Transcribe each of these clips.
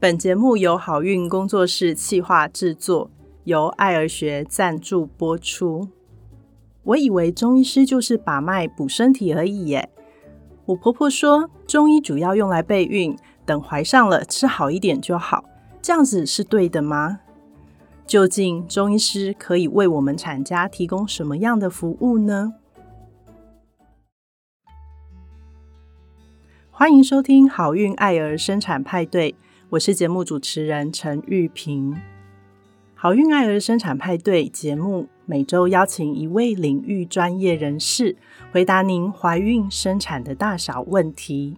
本节目由好运工作室企划制作，由爱儿学赞助播出。我以为中医师就是把脉补身体而已耶。我婆婆说，中医主要用来备孕，等怀上了吃好一点就好。这样子是对的吗？究竟中医师可以为我们产家提供什么样的服务呢？欢迎收听好运爱儿生产派对。我是节目主持人陈玉萍。好运爱儿生产派对节目每周邀请一位领域专业人士，回答您怀孕生产的大小问题。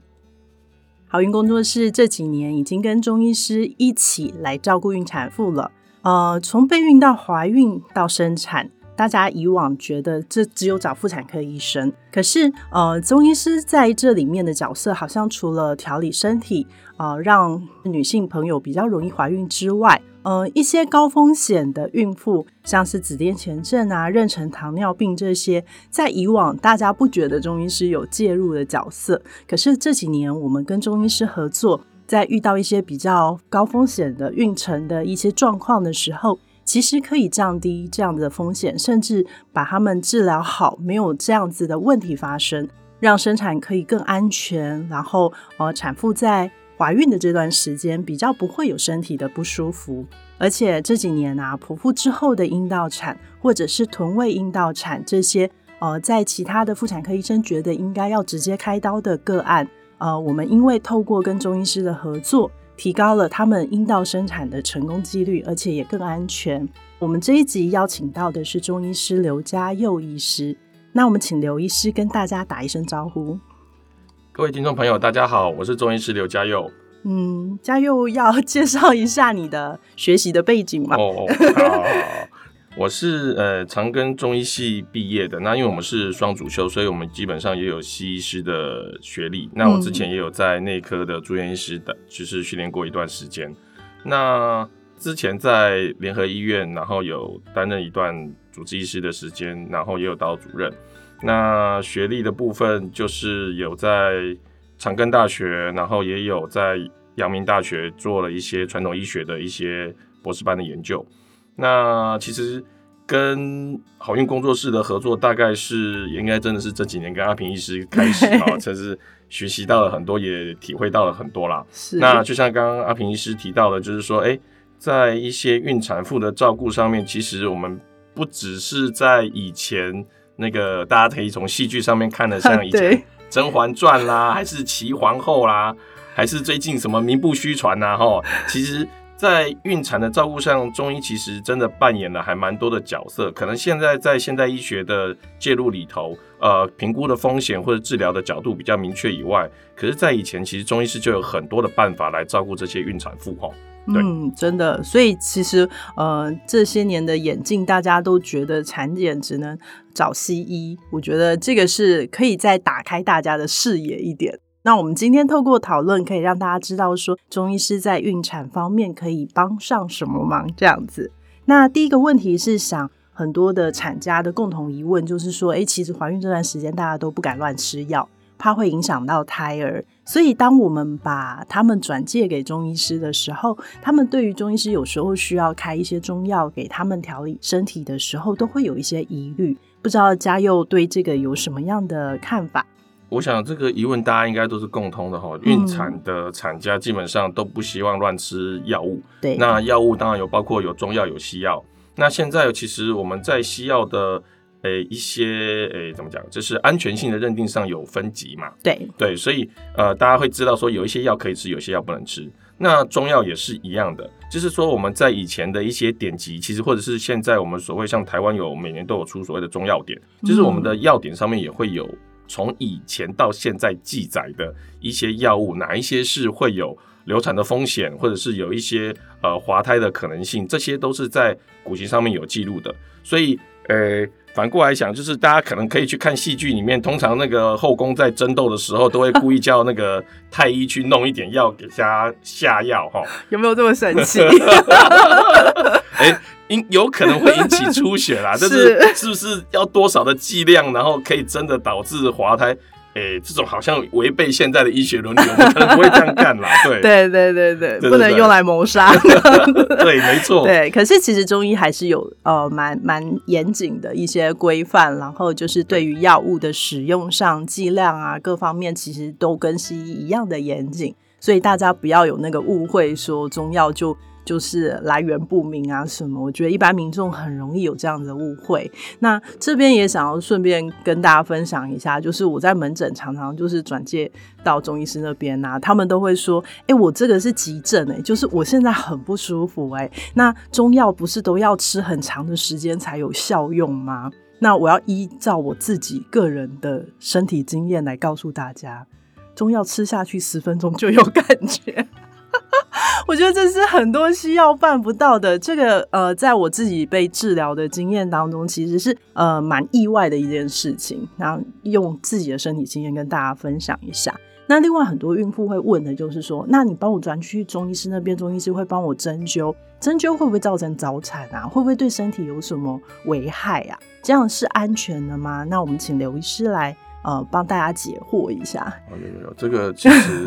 好运工作室这几年已经跟中医师一起来照顾孕产妇了。呃，从备孕到怀孕到生产。大家以往觉得这只有找妇产科医生，可是呃，中医师在这里面的角色，好像除了调理身体，呃，让女性朋友比较容易怀孕之外，呃，一些高风险的孕妇，像是子癜前症啊、妊娠糖尿病这些，在以往大家不觉得中医师有介入的角色，可是这几年我们跟中医师合作，在遇到一些比较高风险的孕程的一些状况的时候。其实可以降低这样的风险，甚至把他们治疗好，没有这样子的问题发生，让生产可以更安全。然后，呃，产妇在怀孕的这段时间比较不会有身体的不舒服。而且这几年啊，剖腹之后的阴道产或者是臀位阴道产这些，呃，在其他的妇产科医生觉得应该要直接开刀的个案，呃，我们因为透过跟中医师的合作。提高了他们阴道生产的成功几率，而且也更安全。我们这一集邀请到的是中医师刘家佑医师，那我们请刘医师跟大家打一声招呼。各位听众朋友，大家好，我是中医师刘家佑。嗯，家佑要 介绍一下你的学习的背景吗？哦，好。我是呃长庚中医系毕业的，那因为我们是双主修，所以我们基本上也有西医师的学历。那我之前也有在内科的住院医师的，就是训练过一段时间。那之前在联合医院，然后有担任一段主治医师的时间，然后也有当主任。那学历的部分就是有在长庚大学，然后也有在阳明大学做了一些传统医学的一些博士班的研究。那其实跟好运工作室的合作，大概是应该真的是这几年跟阿平医师开始啊，真是学习到了很多，也体会到了很多啦。是。那就像刚刚阿平医师提到的，就是说，哎，在一些孕产妇的照顾上面，其实我们不只是在以前那个大家可以从戏剧上面看的，像以前 《甄嬛传》啦，还是齐皇后啦，还是最近什么名不虚传呐，哈，其实。在孕产的照顾上，中医其实真的扮演了还蛮多的角色。可能现在在现代医学的介入里头，呃，评估的风险或者治疗的角度比较明确以外，可是，在以前其实中医师就有很多的办法来照顾这些孕产妇哈。嗯，真的。所以其实呃，这些年的眼镜，大家都觉得产检只能找西医。我觉得这个是可以再打开大家的视野一点。那我们今天透过讨论，可以让大家知道说，中医师在孕产方面可以帮上什么忙？这样子。那第一个问题是，想很多的产家的共同疑问就是说，哎，其实怀孕这段时间大家都不敢乱吃药，怕会影响到胎儿。所以，当我们把他们转介给中医师的时候，他们对于中医师有时候需要开一些中药给他们调理身体的时候，都会有一些疑虑。不知道嘉佑对这个有什么样的看法？我想这个疑问大家应该都是共通的哈，孕产的产家基本上都不希望乱吃药物。对，那药物当然有包括有中药有西药。那现在其实我们在西药的诶一些诶怎么讲，就是安全性的认定上有分级嘛。对对，所以呃大家会知道说有一些药可以吃，有些药不能吃。那中药也是一样的，就是说我们在以前的一些典籍，其实或者是现在我们所谓像台湾有每年都有出所谓的中药典，就是我们的药典上面也会有。从以前到现在记载的一些药物，哪一些是会有流产的风险，或者是有一些呃滑胎的可能性，这些都是在古籍上面有记录的。所以，呃，反过来想，就是大家可能可以去看戏剧里面，通常那个后宫在争斗的时候，都会故意叫那个太医去弄一点药给家下药，哈，有没有这么神奇？哎。因有可能会引起出血啦，但是是不是要多少的剂量，然后可以真的导致滑胎？哎，这种好像违背现在的医学伦理，我们可能不会这样干啦。对，对对对对，不能用来谋杀。对，没错。对，可是其实中医还是有呃蛮蛮严谨的一些规范，然后就是对于药物的使用上剂量啊各方面，其实都跟西医一样的严谨，所以大家不要有那个误会，说中药就。就是来源不明啊什么？我觉得一般民众很容易有这样的误会。那这边也想要顺便跟大家分享一下，就是我在门诊常常就是转介到中医师那边呐，他们都会说：“哎，我这个是急症哎，就是我现在很不舒服哎。那中药不是都要吃很长的时间才有效用吗？那我要依照我自己个人的身体经验来告诉大家，中药吃下去十分钟就有感觉。” 我觉得这是很多西药办不到的。这个呃，在我自己被治疗的经验当中，其实是呃蛮意外的一件事情。然后用自己的身体经验跟大家分享一下。那另外很多孕妇会问的就是说，那你帮我转去中医师那边，中医师会帮我针灸，针灸会不会造成早产啊？会不会对身体有什么危害啊？这样是安全的吗？那我们请刘医师来呃帮大家解惑一下。没有没有，这个其实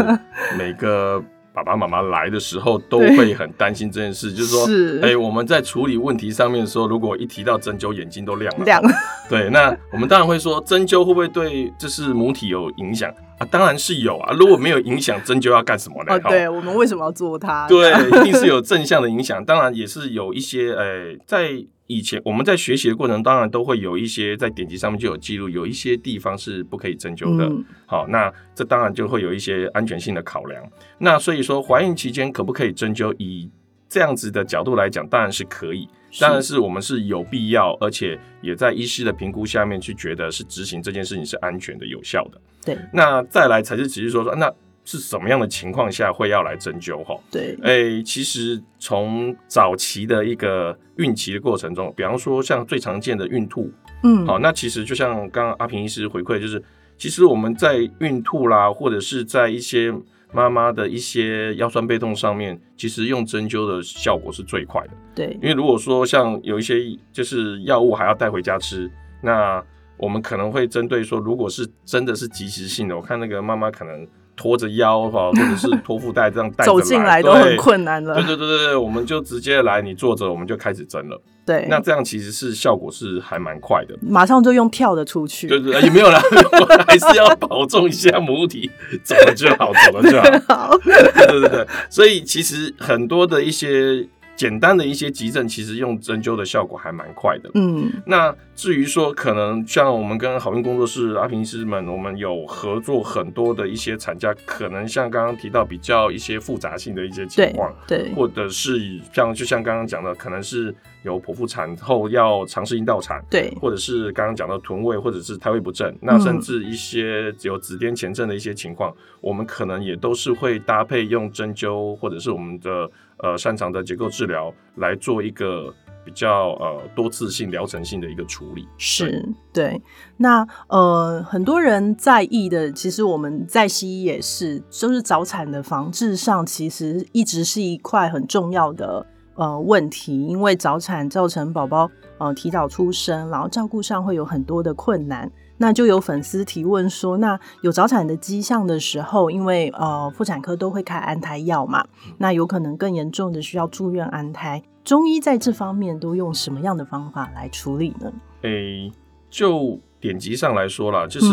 每个。爸爸妈妈来的时候都会很担心这件事，就是说，哎，我们在处理问题上面的时候，如果一提到针灸，眼睛都亮了。亮。对，那我们当然会说，针灸会不会对就是母体有影响啊？当然是有啊。如果没有影响，针灸要干什么呢？哦，对，我们为什么要做它？对，一定是有正向的影响。当然也是有一些，哎，在。以前我们在学习的过程，当然都会有一些在典籍上面就有记录，有一些地方是不可以针灸的。好，那这当然就会有一些安全性的考量。那所以说，怀孕期间可不可以针灸？以这样子的角度来讲，当然是可以。当然是我们是有必要，而且也在医师的评估下面去觉得是执行这件事情是安全的、有效的。对。那再来才是只是说说那。是什么样的情况下会要来针灸？哈，对，哎，其实从早期的一个孕期的过程中，比方说像最常见的孕吐，嗯，好，那其实就像刚刚阿平医师回馈，就是其实我们在孕吐啦，或者是在一些妈妈的一些腰酸背痛上面，其实用针灸的效果是最快的。对，因为如果说像有一些就是药物还要带回家吃，那我们可能会针对说，如果是真的是及时性的，我看那个妈妈可能。拖着腰哈，或者是托腹带这样带走进来都很困难了。对对对对对，我们就直接来，你坐着，我们就开始针了。对，那这样其实是效果是还蛮快的，马上就用跳的出去。对对，也没有了，还是要保重一下母体，走了就好，走了就好。对对对，所以其实很多的一些。简单的一些急症，其实用针灸的效果还蛮快的。嗯，那至于说可能像我们跟好运工作室阿平医师们，我们有合作很多的一些产家，可能像刚刚提到比较一些复杂性的一些情况，对，或者是像就像刚刚讲的，可能是有剖腹产后要尝试阴道产，对，或者是刚刚讲到臀位或者是胎位不正，那甚至一些有子癫前症的一些情况，我们可能也都是会搭配用针灸或者是我们的。呃，擅长的结构治疗来做一个比较呃多次性疗程性的一个处理，是对。那呃，很多人在意的，其实我们在西医也是，就是早产的防治上，其实一直是一块很重要的呃问题，因为早产造成宝宝呃提早出生，然后照顾上会有很多的困难。那就有粉丝提问说，那有早产的迹象的时候，因为呃妇产科都会开安胎药嘛，那有可能更严重的需要住院安胎，中医在这方面都用什么样的方法来处理呢？诶，就典籍上来说啦，就是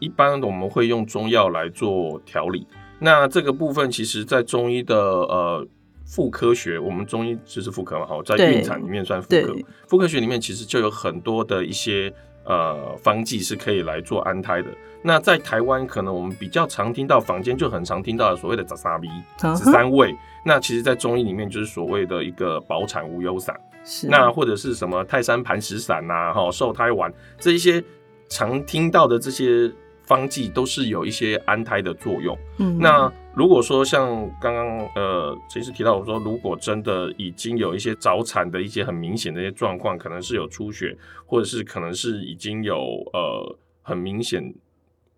一般我们会用中药来做调理。那这个部分其实，在中医的呃妇科学，我们中医就是妇科嘛，好，在孕产里面算妇科，妇科学里面其实就有很多的一些。呃，方剂是可以来做安胎的。那在台湾，可能我们比较常听到坊间就很常听到的所谓的“杂三 B” 十三味。那其实，在中医里面就是所谓的一个保产无忧散。是。那或者是什么泰山磐石散呐，哈，受胎丸这一些常听到的这些。方剂都是有一些安胎的作用。嗯，那如果说像刚刚呃陈医师提到，我说如果真的已经有一些早产的一些很明显的一些状况，可能是有出血，或者是可能是已经有呃很明显，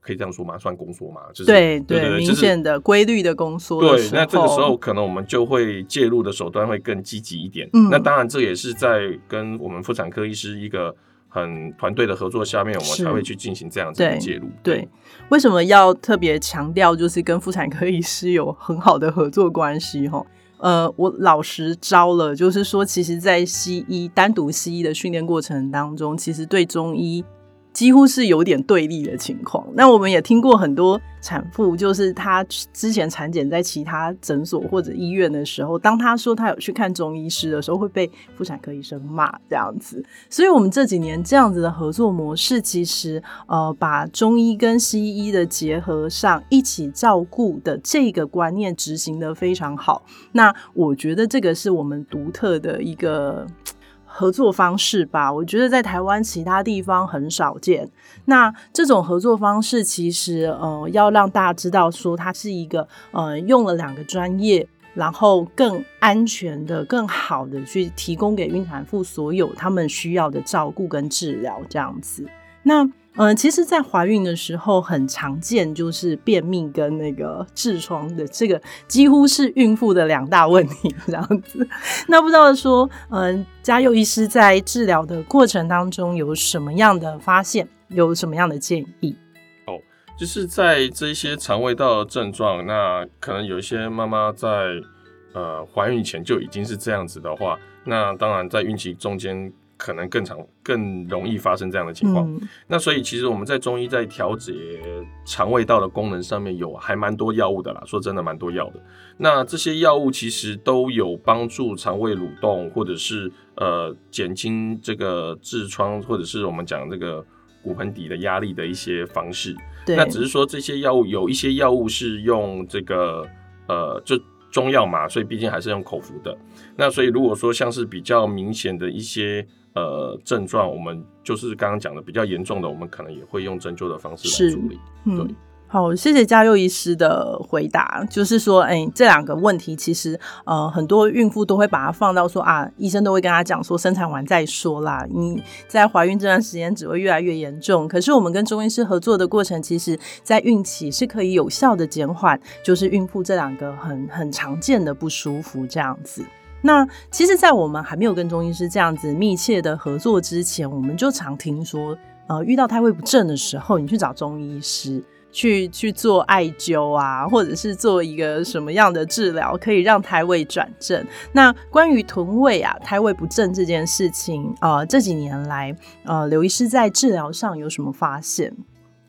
可以这样说吗？算宫缩吗？就是对对，明显的规律的宫缩。对，那这个时候可能我们就会介入的手段会更积极一点。嗯，那当然这也是在跟我们妇产科医师一个。很团队的合作下面，我们才会去进行这样子的介入。对，为什么要特别强调就是跟妇产科医师有很好的合作关系？哈，呃，我老实招了，就是说，其实，在西医单独西医的训练过程当中，其实对中医。几乎是有点对立的情况。那我们也听过很多产妇，就是她之前产检在其他诊所或者医院的时候，当她说她有去看中医师的时候，会被妇产科医生骂这样子。所以，我们这几年这样子的合作模式，其实呃，把中医跟西医的结合上，一起照顾的这个观念执行的非常好。那我觉得这个是我们独特的一个。合作方式吧，我觉得在台湾其他地方很少见。那这种合作方式，其实呃，要让大家知道说，它是一个呃，用了两个专业，然后更安全的、更好的去提供给孕产妇所有他们需要的照顾跟治疗这样子。那嗯，其实，在怀孕的时候很常见，就是便秘跟那个痔疮的这个，几乎是孕妇的两大问题这样子。那不知道说，嗯，嘉佑医师在治疗的过程当中有什么样的发现，有什么样的建议？哦，就是在这些肠胃道的症状，那可能有一些妈妈在呃怀孕前就已经是这样子的话，那当然在孕期中间。可能更常、更容易发生这样的情况。那所以其实我们在中医在调节肠胃道的功能上面有还蛮多药物的啦。说真的，蛮多药的。那这些药物其实都有帮助肠胃蠕动，或者是呃减轻这个痔疮，或者是我们讲这个骨盆底的压力的一些方式。那只是说这些药物有一些药物是用这个呃就。中药嘛，所以毕竟还是用口服的。那所以如果说像是比较明显的一些呃症状，我们就是刚刚讲的比较严重的，我们可能也会用针灸的方式来处理。对。好，谢谢嘉佑医师的回答。就是说，哎，这两个问题其实，呃，很多孕妇都会把它放到说啊，医生都会跟她讲说，生产完再说啦。你在怀孕这段时间只会越来越严重。可是我们跟中医师合作的过程，其实在孕期是可以有效的减缓，就是孕妇这两个很很常见的不舒服这样子。那其实，在我们还没有跟中医师这样子密切的合作之前，我们就常听说，呃，遇到胎位不正的时候，你去找中医师。去去做艾灸啊，或者是做一个什么样的治疗，可以让胎位转正。那关于臀位啊，胎位不正这件事情，呃，这几年来，呃，刘医师在治疗上有什么发现？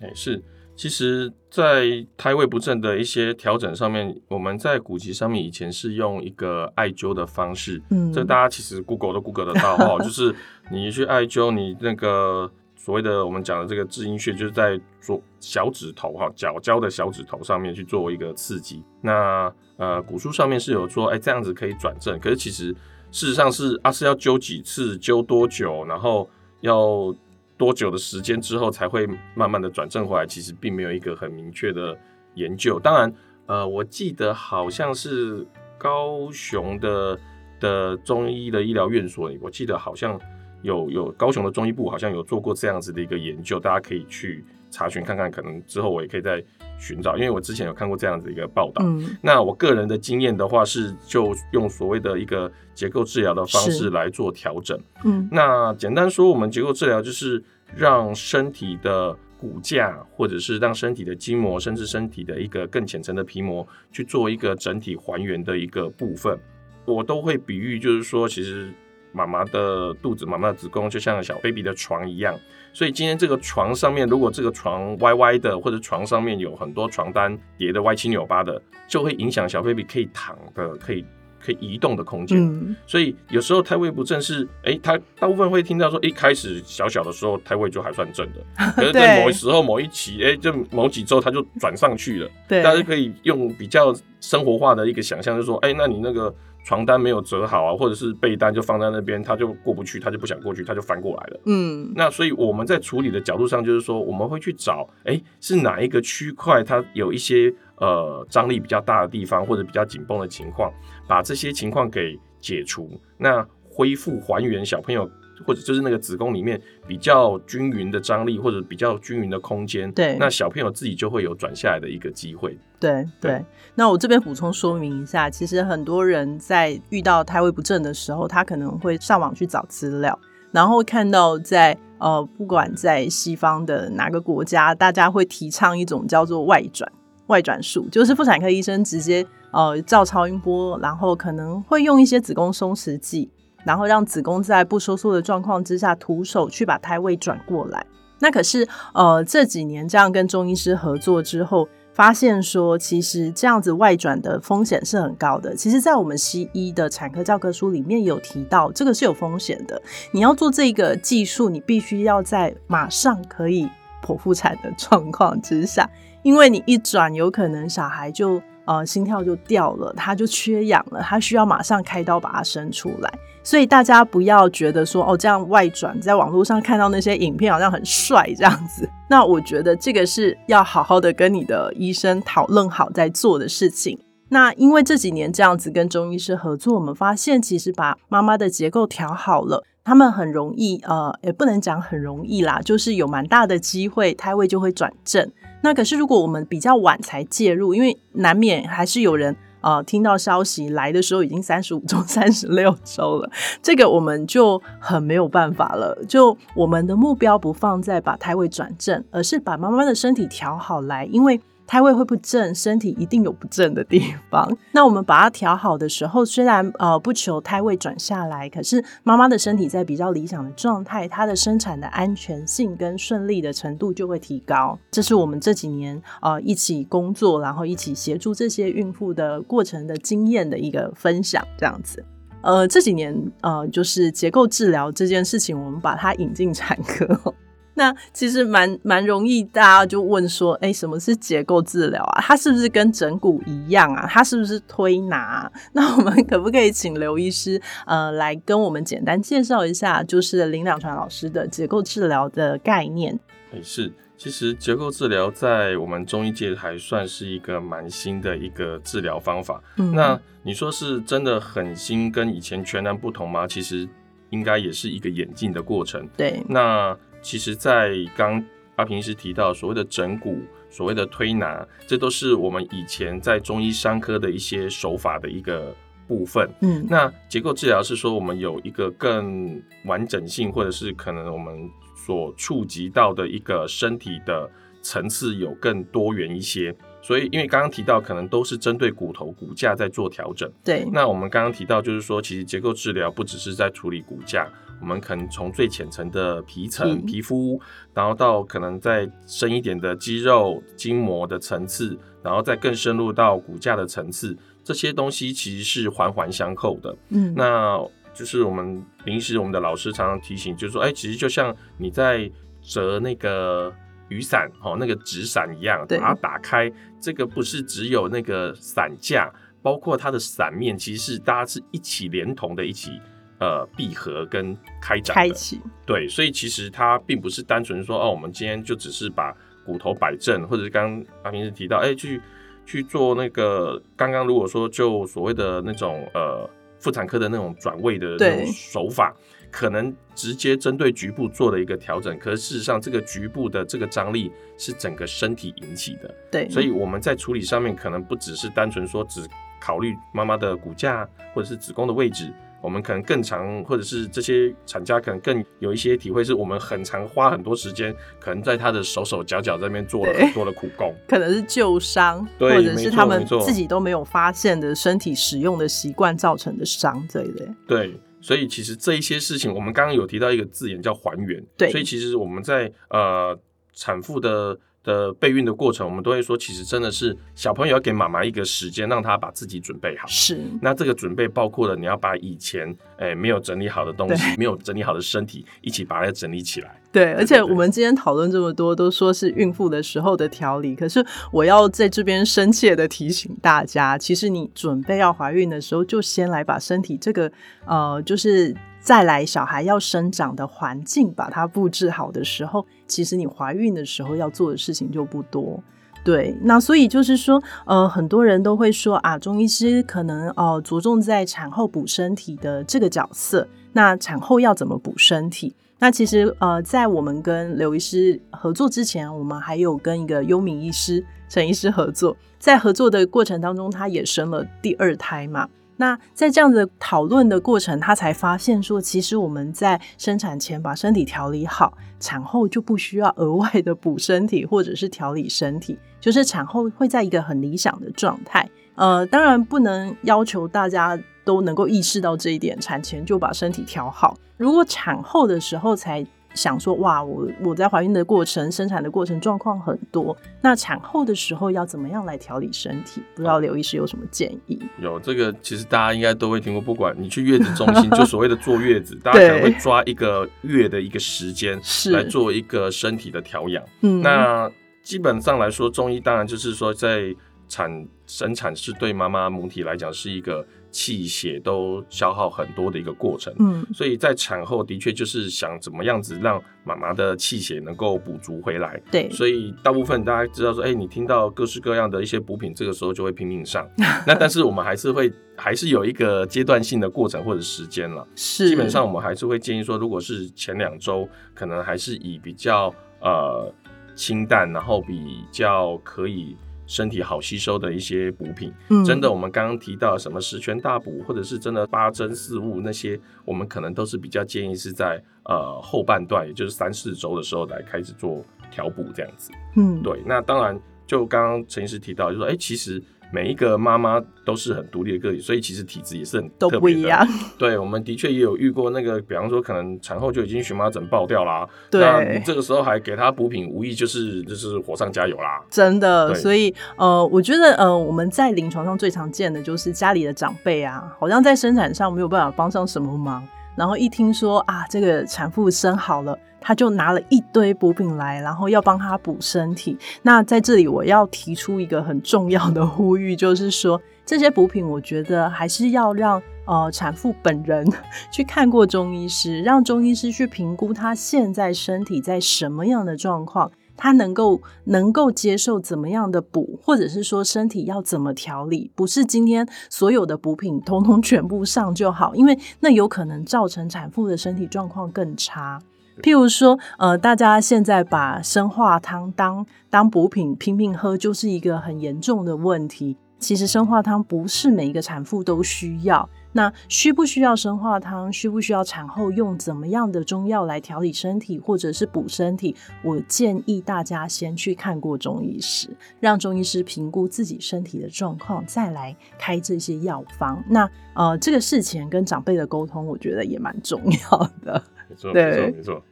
哎，是，其实，在胎位不正的一些调整上面，我们在古籍上面以前是用一个艾灸的方式，嗯，这大家其实 Google 都 Google 得到哈，就是你去艾灸，你那个。所谓的我们讲的这个至阴穴，就是在左小指头哈，脚脚的小指头上面去做一个刺激。那呃，古书上面是有说，哎，这样子可以转正。可是其实事实上是啊，是要灸几次，灸多久，然后要多久的时间之后才会慢慢的转正回来？其实并没有一个很明确的研究。当然，呃，我记得好像是高雄的的中医的医疗院所里，我记得好像。有有高雄的中医部好像有做过这样子的一个研究，大家可以去查询看看。可能之后我也可以再寻找，因为我之前有看过这样子一个报道。嗯，那我个人的经验的话是，就用所谓的一个结构治疗的方式来做调整。嗯，那简单说，我们结构治疗就是让身体的骨架，或者是让身体的筋膜，甚至身体的一个更浅层的皮膜去做一个整体还原的一个部分。我都会比喻，就是说，其实。妈妈的肚子，妈妈的子宫就像小 baby 的床一样，所以今天这个床上面，如果这个床歪歪的，或者床上面有很多床单叠的歪七扭八的，就会影响小 baby 可以躺的、可以可以移动的空间。所以有时候胎位不正是，哎，他大部分会听到说，一开始小小的时候胎位就还算正的，可是在某时候某一期，哎，就某几周他就转上去了。对，大家可以用比较生活化的一个想象，就说，哎，那你那个。床单没有折好啊，或者是被单就放在那边，他就过不去，他就不想过去，他就翻过来了。嗯，那所以我们在处理的角度上，就是说我们会去找，哎，是哪一个区块它有一些呃张力比较大的地方，或者比较紧绷的情况，把这些情况给解除，那恢复还原小朋友。或者就是那个子宫里面比较均匀的张力，或者比较均匀的空间，对，那小朋友自己就会有转下来的一个机会。对对，那我这边补充说明一下，其实很多人在遇到胎位不正的时候，他可能会上网去找资料，然后看到在呃，不管在西方的哪个国家，大家会提倡一种叫做外转外转术，就是妇产科医生直接呃照超音波，然后可能会用一些子宫松弛剂，然后让子宫在不收缩的状况之下，徒手去把胎位转过来。那可是呃这几年这样跟中医师合作之后。发现说，其实这样子外转的风险是很高的。其实，在我们西医的产科教科书里面有提到，这个是有风险的。你要做这个技术，你必须要在马上可以剖腹产的 状况之下，因为你一转，有可能小孩就呃心跳就掉了，他就缺氧了，他需要马上开刀把它生出来。所以大家不要觉得说哦，这样外转在网络上看到那些影片好像很帅这样子。那我觉得这个是要好好的跟你的医生讨论好在做的事情。那因为这几年这样子跟中医师合作，我们发现其实把妈妈的结构调好了，他们很容易呃，也不能讲很容易啦，就是有蛮大的机会胎位就会转正。那可是如果我们比较晚才介入，因为难免还是有人。啊，听到消息来的时候已经三十五 周、三十六周了，这个我们就很没有办法了。就我们的目标不放在把胎位转正，而是把妈妈的身体调好来，因为。胎位会不正，身体一定有不正的地方。那我们把它调好的时候，虽然呃不求胎位转下来，可是妈妈的身体在比较理想的状态，她的生产的安全性跟顺利的程度就会提高。这是我们这几年呃一起工作，然后一起协助这些孕妇的过程的经验的一个分享，这样子。呃，这几年呃就是结构治疗这件事情，我们把它引进产科。那其实蛮蛮容易，大家就问说，哎，什么是结构治疗啊？它是不是跟整骨一样啊？它是不是推拿？那我们可不可以请刘医师，呃，来跟我们简单介绍一下，就是林两传老师的结构治疗的概念？哎，是，其实结构治疗在我们中医界还算是一个蛮新的一个治疗方法。嗯，那你说是真的很新，跟以前全然不同吗？其实应该也是一个演进的过程。对，那。其实，在刚阿平时提到所谓的整骨、所谓的推拿，这都是我们以前在中医伤科的一些手法的一个部分。嗯，那结构治疗是说我们有一个更完整性，或者是可能我们所触及到的一个身体的层次有更多元一些。所以，因为刚刚提到，可能都是针对骨头骨架在做调整。对。那我们刚刚提到，就是说，其实结构治疗不只是在处理骨架。我们可能从最浅层的皮层、皮肤，然后到可能再深一点的肌肉、筋膜的层次，然后再更深入到骨架的层次，这些东西其实是环环相扣的。嗯，那就是我们平时我们的老师常常提醒，就是说，哎，其实就像你在折那个雨伞哦，那个纸伞一样，把它打开，这个不是只有那个伞架，包括它的伞面，其实是大家是一起连同的一起。呃，闭合跟开展，开启，对，所以其实它并不是单纯说哦，我们今天就只是把骨头摆正，或者是刚阿平是提到，哎，去去做那个刚刚如果说就所谓的那种呃妇产科的那种转位的那种手法，可能直接针对局部做了一个调整，可是事实上这个局部的这个张力是整个身体引起的，对，所以我们在处理上面可能不只是单纯说只考虑妈妈的骨架或者是子宫的位置。我们可能更长，或者是这些产家可能更有一些体会，是我们很长花很多时间，可能在他的手手脚脚这边做了很多的苦工，可能是旧伤，或者是他们自己都没有发现的身体使用的习惯造成的伤这一类。对，所以其实这一些事情，我们刚刚有提到一个字眼叫还原。对，所以其实我们在呃产妇的。的备孕的过程，我们都会说，其实真的是小朋友要给妈妈一个时间，让他把自己准备好。是，那这个准备包括了你要把以前诶没有整理好的东西，没有整理好的身体，一起把它整理起来。对，而且我们今天讨论这么多，都说是孕妇的时候的调理，可是我要在这边深切的提醒大家，其实你准备要怀孕的时候，就先来把身体这个呃，就是。再来，小孩要生长的环境，把它布置好的时候，其实你怀孕的时候要做的事情就不多。对，那所以就是说，呃，很多人都会说啊，中医师可能哦着重在产后补身体的这个角色。那产后要怎么补身体？那其实呃，在我们跟刘医师合作之前，我们还有跟一个幽敏医师陈医师合作，在合作的过程当中，他也生了第二胎嘛。那在这样的讨论的过程，他才发现说，其实我们在生产前把身体调理好，产后就不需要额外的补身体或者是调理身体，就是产后会在一个很理想的状态。呃，当然不能要求大家都能够意识到这一点，产前就把身体调好。如果产后的时候才想说，哇，我我在怀孕的过程、生产的过程状况很多，那产后的时候要怎么样来调理身体？不知道刘医师有什么建议？有这个，其实大家应该都会听过，不管你去月子中心，就所谓的坐月子，大家可能会抓一个月的一个时间来做一个身体的调养。嗯，那基本上来说，中医当然就是说在。产生产是对妈妈母体来讲是一个气血都消耗很多的一个过程，嗯，所以在产后的确就是想怎么样子让妈妈的气血能够补足回来，对，所以大部分大家知道说，哎，你听到各式各样的一些补品，这个时候就会拼命上，那但是我们还是会还是有一个阶段性的过程或者时间了，是，基本上我们还是会建议说，如果是前两周，可能还是以比较呃清淡，然后比较可以。身体好吸收的一些补品，真的，我们刚刚提到什么十全大补，或者是真的八珍四物那些，我们可能都是比较建议是在呃后半段，也就是三四周的时候来开始做调补这样子。嗯，对。那当然，就刚刚陈医师提到，就说，哎，其实。每一个妈妈都是很独立的个体，所以其实体质也是很都不一样。对，我们的确也有遇过那个，比方说可能产后就已经荨麻疹爆掉啦，对，那你这个时候还给她补品，无疑就是就是火上加油啦。真的，所以呃，我觉得呃，我们在临床上最常见的就是家里的长辈啊，好像在生产上没有办法帮上什么忙，然后一听说啊，这个产妇生好了。他就拿了一堆补品来，然后要帮他补身体。那在这里，我要提出一个很重要的呼吁，就是说这些补品，我觉得还是要让呃产妇本人去看过中医师，让中医师去评估他现在身体在什么样的状况，他能够能够接受怎么样的补，或者是说身体要怎么调理，不是今天所有的补品通通全部上就好，因为那有可能造成产妇的身体状况更差。譬如说，呃，大家现在把生化汤当当补品拼命喝，就是一个很严重的问题。其实生化汤不是每一个产妇都需要。那需不需要生化汤？需不需要产后用怎么样的中药来调理身体，或者是补身体？我建议大家先去看过中医师，让中医师评估自己身体的状况，再来开这些药方。那呃，这个事前跟长辈的沟通，我觉得也蛮重要的。没错，没错，没错。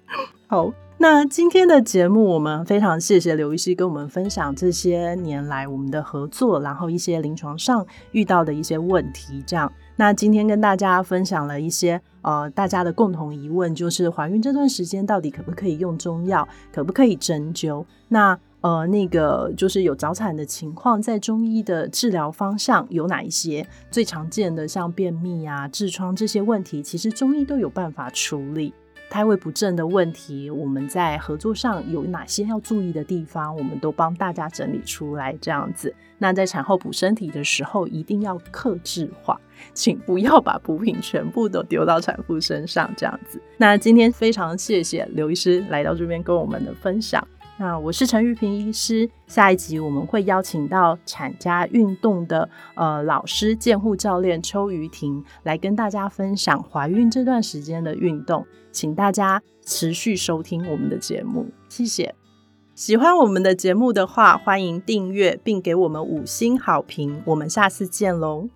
好，那今天的节目，我们非常谢谢刘医师跟我们分享这些年来我们的合作，然后一些临床上遇到的一些问题。这样，那今天跟大家分享了一些呃大家的共同疑问，就是怀孕这段时间到底可不可以用中药，可不可以针灸？那呃那个就是有早产的情况，在中医的治疗方向有哪一些最常见的，像便秘啊、痔疮这些问题，其实中医都有办法处理。胎位不正的问题，我们在合作上有哪些要注意的地方，我们都帮大家整理出来。这样子，那在产后补身体的时候，一定要克制化，请不要把补品全部都丢到产妇身上。这样子，那今天非常谢谢刘医师来到这边跟我们的分享。那我是陈玉平医师，下一集我们会邀请到产家运动的呃老师健护教练邱瑜婷来跟大家分享怀孕这段时间的运动，请大家持续收听我们的节目，谢谢。喜欢我们的节目的话，欢迎订阅并给我们五星好评，我们下次见喽。